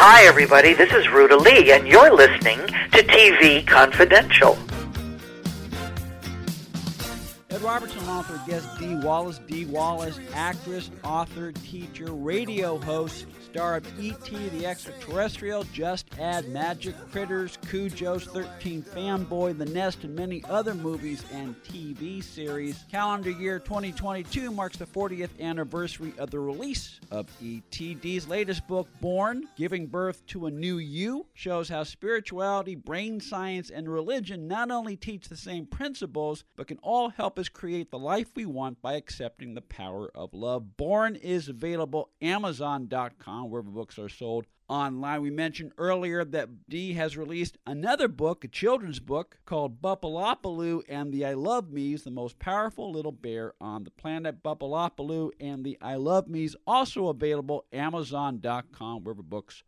Hi, everybody. This is Ruta Lee, and you're listening to TV Confidential. Ed Robertson, author, guest Dee Wallace. Dee Wallace, actress, author, teacher, radio host, star of E.T. the Extraterrestrial, Just Add Magic, Critters, Cujo's 13 Fanboy, The Nest, and many other movies and TV series. Calendar year 2022 marks the 40th anniversary of the release of E.T. Dee's latest book, Born, Giving Birth to a New You, shows how spirituality, brain science, and religion not only teach the same principles, but can all help us create the life we want by accepting the power of love. Born is available Amazon.com, wherever books are sold online. We mentioned earlier that Dee has released another book, a children's book called Bupalopoly and the I Love Me's, the most powerful little bear on the planet. Bupalopoly and the I Love Me's also available Amazon.com, wherever books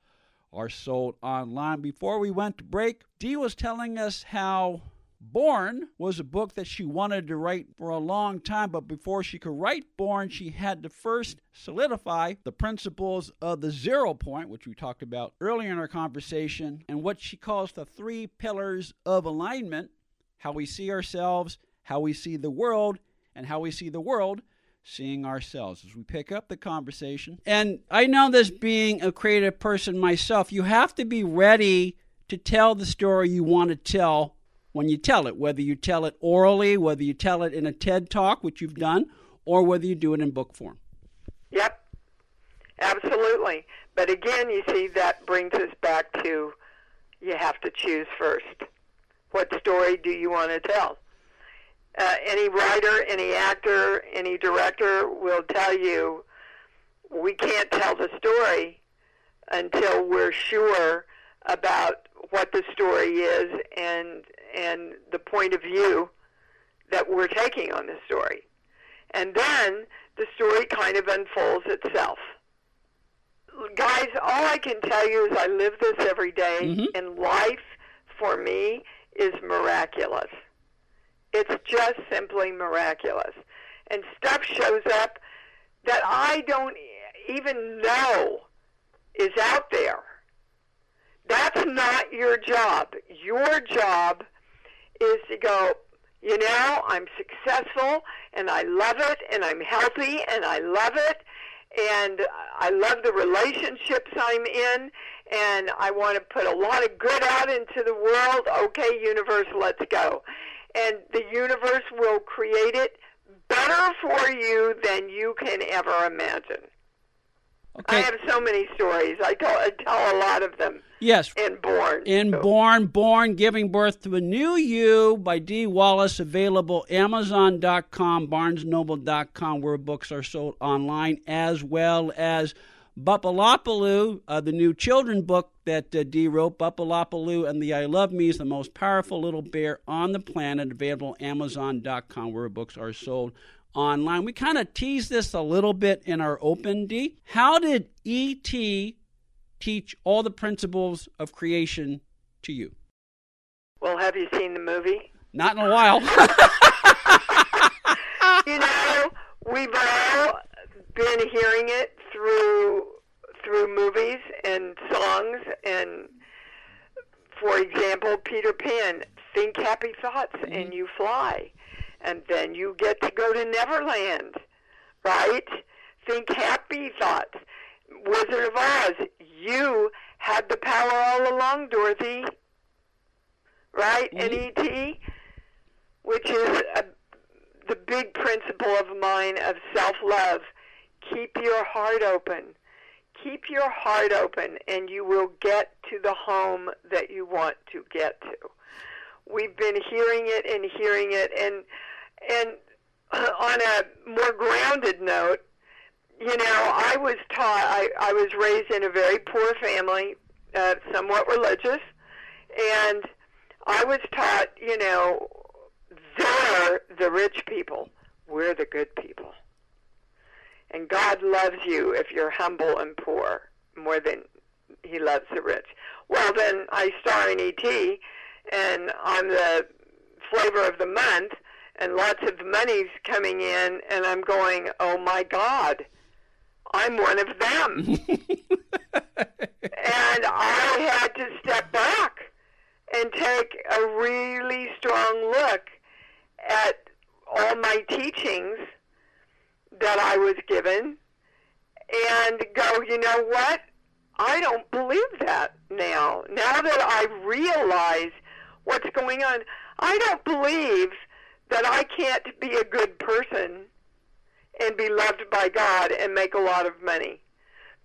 are sold online. Before we went to break, Dee was telling us how Born was a book that she wanted to write for a long time, but before she could write Born, she had to first solidify the principles of the zero point, which we talked about earlier in our conversation, and what she calls the three pillars of alignment how we see ourselves, how we see the world, and how we see the world seeing ourselves as we pick up the conversation. And I know this being a creative person myself, you have to be ready to tell the story you want to tell when you tell it, whether you tell it orally, whether you tell it in a TED talk, which you've done, or whether you do it in book form. Yep, absolutely. But again, you see, that brings us back to you have to choose first. What story do you want to tell? Uh, any writer, any actor, any director will tell you we can't tell the story until we're sure about what the story is and and the point of view that we're taking on the story. And then the story kind of unfolds itself. Guys, all I can tell you is I live this every day, Mhm. and life for me is miraculous. It's just simply miraculous. And stuff shows up that I don't even know is out there. That's not your job. Your job is to go, you know, I'm successful and I love it and I'm healthy and I love it and I love the relationships I'm in and I want to put a lot of good out into the world. Okay, universe, let's go. And the universe will create it better for you than you can ever imagine. Okay. I have so many stories. I tell, I tell a lot of them Yes. in Born. In So- Born, Born, Giving Birth to a New You by Dee. Wallace, available Amazon.com, BarnesNoble.com, where books are sold online, as well as Bupalopoly, uh, the new children book that uh, Dee wrote, Bupalopoly and the I Love Me is the most powerful little bear on the planet, available Amazon.com, where books are sold online. We kind of teased this a little bit in our open, Dee. How did E.T. teach all the principles of creation to you? Well, have you seen the movie? Not in a while. you know, we've all been hearing it through through movies and songs and for example, Peter Pan, think happy thoughts mm-hmm. and you fly. And then you get to go to Neverland, right? Think happy thoughts. Wizard of Oz, you had the power all along, Dorothy. Right? And E.T., which is a, the big principle of mine of self love. Keep your heart open. Keep your heart open, and you will get to the home that you want to get to. We've been hearing it and hearing it, and and on a more grounded note, you know, I was taught. I, I was raised in a very poor family, uh, somewhat religious, and I was taught, you know, they're the rich people. We're the good people. And God loves you if you're humble and poor more than he loves the rich. Well, then I star in E.T., and I'm the flavor of the month, and lots of money's coming in, and I'm going, oh my God, I'm one of them. and I had to step back and take a really strong look at all my teachings that I was given and go, you know what? I don't believe that now. Now that I realize what's going on, I don't believe that I can't be a good person and be loved by God and make a lot of money.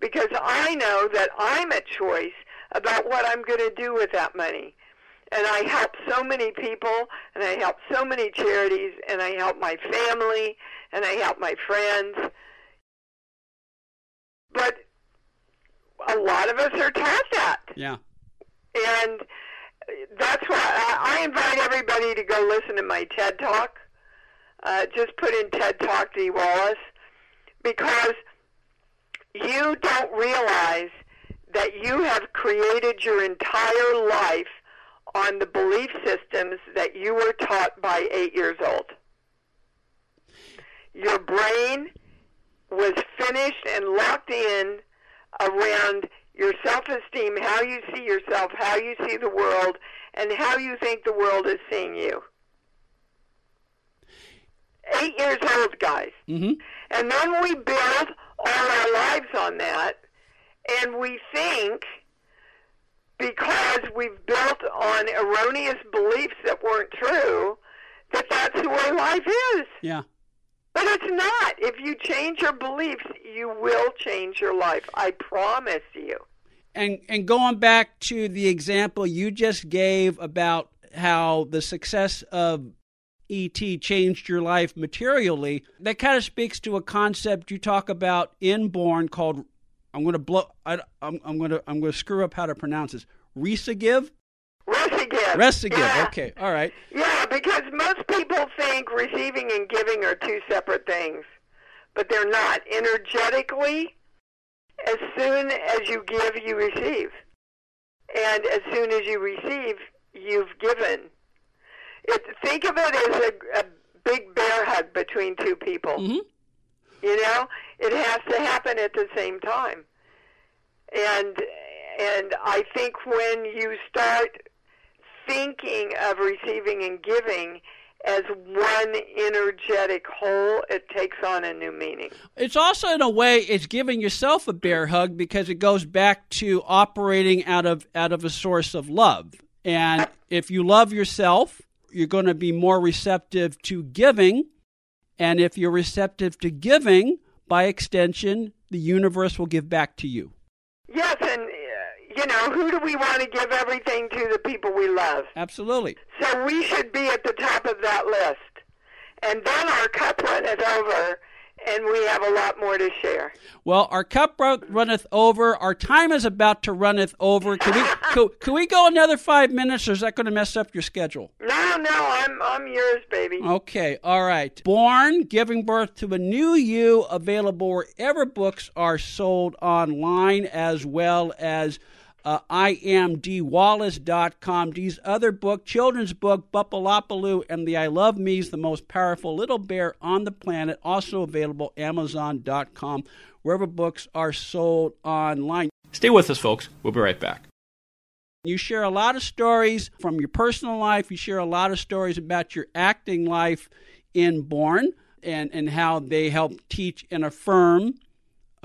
Because I know that I'm a choice about what I'm going to do with that money. And I help so many people, and I help so many charities, and I help my family, and I help my friends. But a lot of us are taught that. Yeah. And that's why I, I invite everybody to go listen to my TED Talk. Uh, just put in TED Talk Dee Wallace because you don't realize that you have created your entire life on the belief systems that you were taught by eight years old. Your brain was finished and locked in around your self-esteem, how you see yourself, how you see the world, and how you think the world is seeing you. Eight years old, guys. Mm-hmm. And then we build all our lives on that, and we think because we've built on erroneous beliefs that weren't true that that's the way life is. Yeah. But it's not. If you change your beliefs, you will change your life. I promise you. And and going back to the example you just gave about how the success of ET changed your life materially, that kind of speaks to a concept you talk about in Born called I'm going to blow I, am I'm going to I'm going to screw up how to pronounce this. Resagive? Resagive. Resagive. Yeah. Okay. All right. Yeah, because most people think receiving and giving are two separate things, but they're not. Energetically, as soon as you give, you receive. And as soon as you receive, you've given. It, think of it as a, a big bear hug between two people. Mm-hmm. You know, it has to happen at the same time. And and I think when you start thinking of receiving and giving as one energetic whole, it takes on a new meaning. It's also, in a way, it's giving yourself a bear hug because it goes back to operating out of out of a source of love. And if you love yourself, you're going to be more receptive to giving. And if you're receptive to giving, by extension, the universe will give back to you. Yes, and uh, you know, who do we want to give everything to? The people we love. Absolutely. So we should be at the top of that list. And then our cup runneth over, and we have a lot more to share. Well, our cup runneth over. Our time is about to runneth over. Can we, can, can we go another five minutes, or is that going to mess up your schedule? No, no, I'm I'm yours, baby. Okay, all right. Born, giving birth to a new you, available wherever books are sold online, as well as uh, iamdeewallace.com. Dee's other book, children's book, Buppalopaloo and the I Love Me's, the most powerful little bear on the planet, also available amazon.com, wherever books are sold online. Stay with us, folks. We'll be right back. You share a lot of stories from your personal life. You share a lot of stories about your acting life in Born and, and how they help teach and affirm.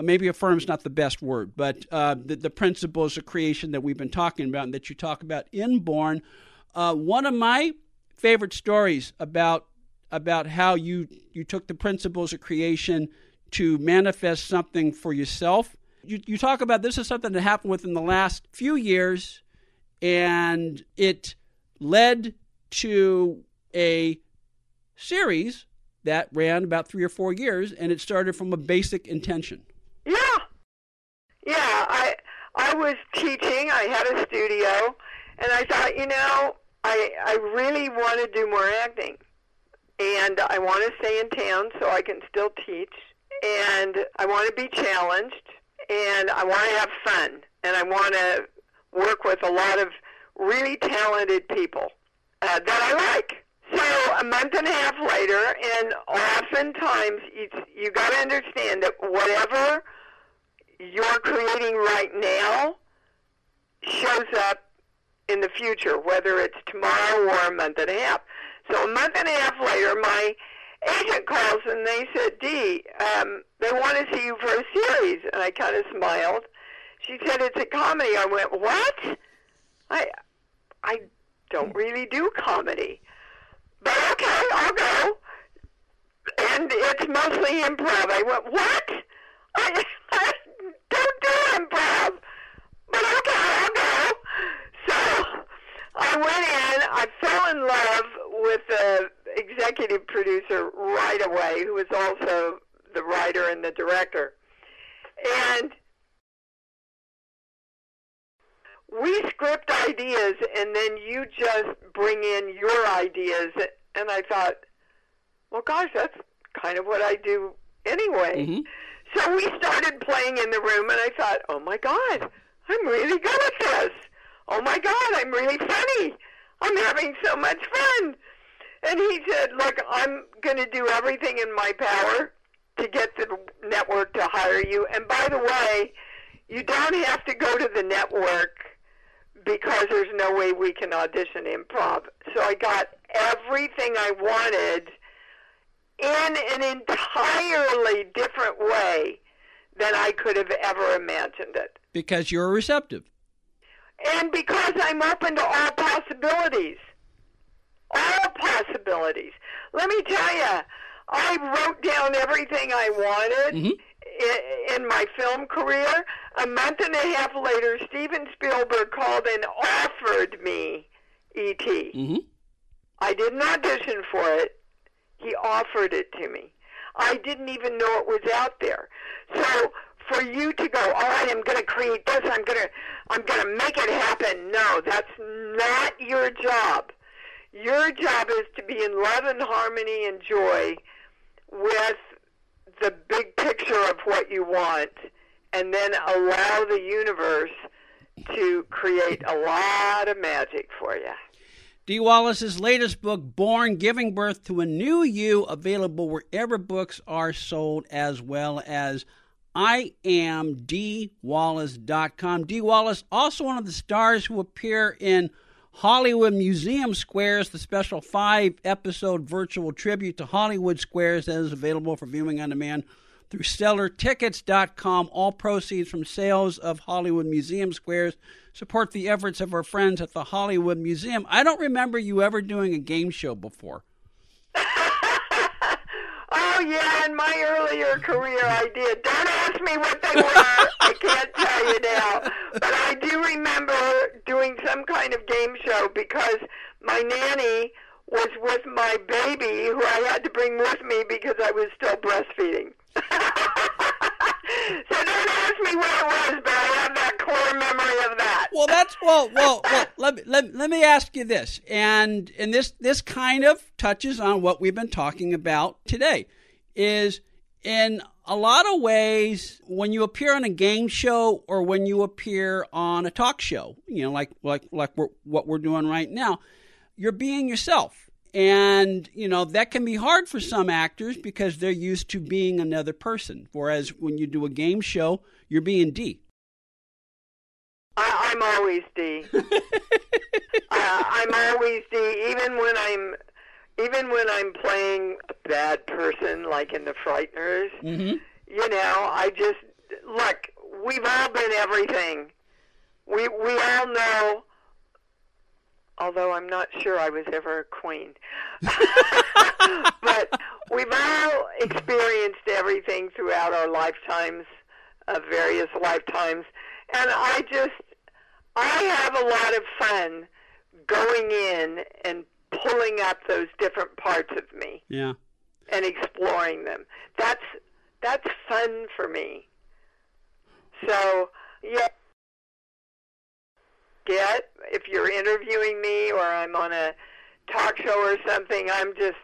Uh, maybe affirm is not the best word, but uh, the, the principles of creation that we've been talking about and that you talk about in Born. Uh, one of my favorite stories about about how you you took the principles of creation to manifest something for yourself. You, you talk about this is something that happened within the last few years and it led to a series that ran about three or four years, and it started from a basic intention. Yeah, yeah. I I was teaching. I had a studio, and I thought, you know, I I really want to do more acting, and I want to stay in town so I can still teach, and I want to be challenged, and I want to have fun, and I want to work with a lot of really talented people uh, that I like. So a month and a half later, and oftentimes it's, you got to understand that whatever you're creating right now shows up in the future, whether it's tomorrow or a month and a half. So a month and a half later, my agent calls and they said, Dee, um, they want to see you for a series. And I kind of smiled. She said, it's a comedy. I went, what? I, I don't really do comedy. But okay, I'll go. And it's mostly improv. I went, what? I, don't do improv. But okay, I'll go. So I went in. I fell in love with the executive producer right away, who was also the writer and the director. And we script ideas, and then you just bring in your ideas. And I thought, well, gosh, that's kind of what I do anyway. Mhm. So we started playing in the room, and I thought, oh my God, I'm really good at this. Oh my God, I'm really funny. I'm having so much fun. And he said, look, I'm going to do everything in my power to get the network to hire you. And by the way, you don't have to go to the network because there's no way we can audition improv. So I got everything I wanted in an entirely different way than I could have ever imagined it. Because you're receptive. And because I'm open to all possibilities. All possibilities. Let me tell you, I wrote down everything I wanted Mhm. i- in my film career. A month and a half later, Steven Spielberg called and offered me E.T. hmm I didn't audition for it. He offered it to me. I didn't even know it was out there. So for you to go, all right, I'm going to create this. I'm going to, I'm going to make it happen. No, that's not your job. Your job is to be in love and harmony and joy with the big picture of what you want, and then allow the universe to create a lot of magic for you. Dee Wallace's latest book, Born Giving Birth to a New You, available wherever books are sold, as well as IamDeeWallace.com. Dee Wallace, also one of the stars who appear in Hollywood Museum Squares, the special five episode virtual tribute to Hollywood Squares that is available for viewing on demand through stellartickets.com. All proceeds from sales of Hollywood Museum Squares support the efforts of our friends at the Hollywood Museum. I don't remember you ever doing a game show before. Oh yeah, in my earlier career I did. Don't ask me what they were. I can't tell you now. But I do remember doing some kind of game show because my nanny was with my baby who I had to bring with me because I was still breastfeeding. So don't ask me what it was, but I have that core memory of that. Well, that's well, well, well. Let me let, let me ask you this, and and this this kind of touches on what we've been talking about today. Is in a lot of ways when you appear on a game show or when you appear on a talk show, you know, like like like we're, what we're doing right now, you're being yourself. And, you know, that can be hard for some actors because they're used to being another person. Whereas when you do a game show, you're being Dee. I, I'm always Dee. uh, I'm always Dee, even when I'm, even when I'm playing a bad person, like in The Frighteners. Mm-hmm. You know, I just look. We've all been everything. We we all know. Although I'm not sure I was ever a queen, but we've all experienced everything throughout our lifetimes, uh, various lifetimes, and I just I have a lot of fun going in and pulling up those different parts of me Yeah. and exploring them. That's that's fun for me. So yeah, get if you're interviewing me or I'm on a talk show or something, I'm just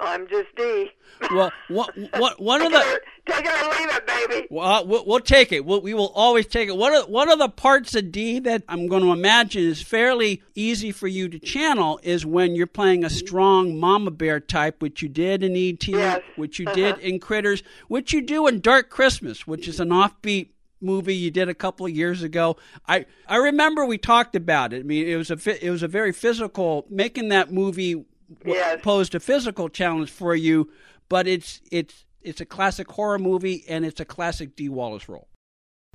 I'm just Dee. Well, one, one, one of the take it or leave it, baby. well, we'll, we'll take it. We'll, we will always take it. One of one of the parts of Dee that I'm going to imagine is fairly easy for you to channel is when you're playing a strong mama bear type, which you did in ET, Yes. which you Uh-huh. did in Critters, which you do in Dark Christmas, which is an offbeat movie you did a couple of years ago. I I remember we talked about it. I mean, it was a it was a very physical making that movie Yes. posed a physical challenge for you, but it's it's it's a classic horror movie and it's a classic Dee Wallace role.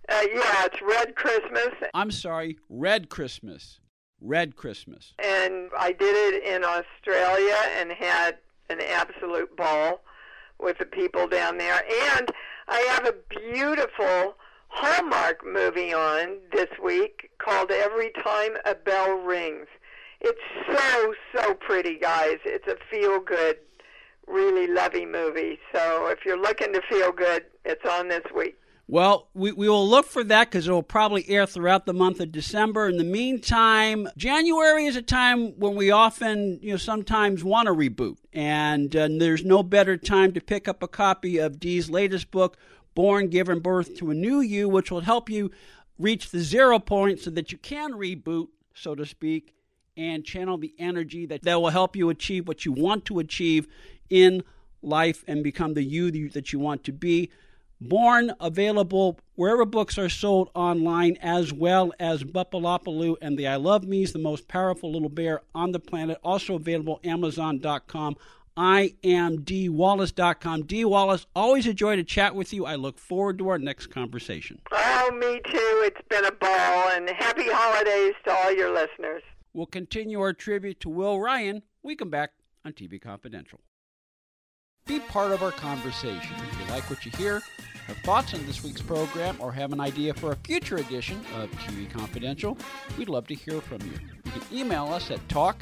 Uh, yeah, it's Red Christmas, I'm sorry, Red Christmas. Red Christmas. and I did it in Australia and had an absolute ball with the people down there. And I have a beautiful Hallmark movie on this week called Every Time a Bell Rings. It's so, so pretty, guys. It's a feel good, really lovey movie. So if you're looking to feel good, it's on this week. Well, we, we will look for that because it will probably air throughout the month of December. In the meantime, January is a time when we often, you know, sometimes want to reboot. And uh, there's no better time to pick up a copy of Dee's latest book, Born Giving Birth to a New You, which will help you reach the zero point so that you can reboot, so to speak, and channel the energy that, that will help you achieve what you want to achieve in life and become the you that you want to be. Born available wherever books are sold online, as well as Bupalopaloo and the I Love Me's, the most powerful little bear on the planet. Also available Amazon.com. I am deewallace.com. Dee Wallace, always a joy to chat with you. I look forward to our next conversation. Oh, me too. It's been a ball. And happy holidays to all your listeners. We'll continue our tribute to Will Ryan. We come back on TV Confidential. Be part of our conversation. If you like what you hear, have thoughts on this week's program, or have an idea for a future edition of TV Confidential, we'd love to hear from you. You can email us at talk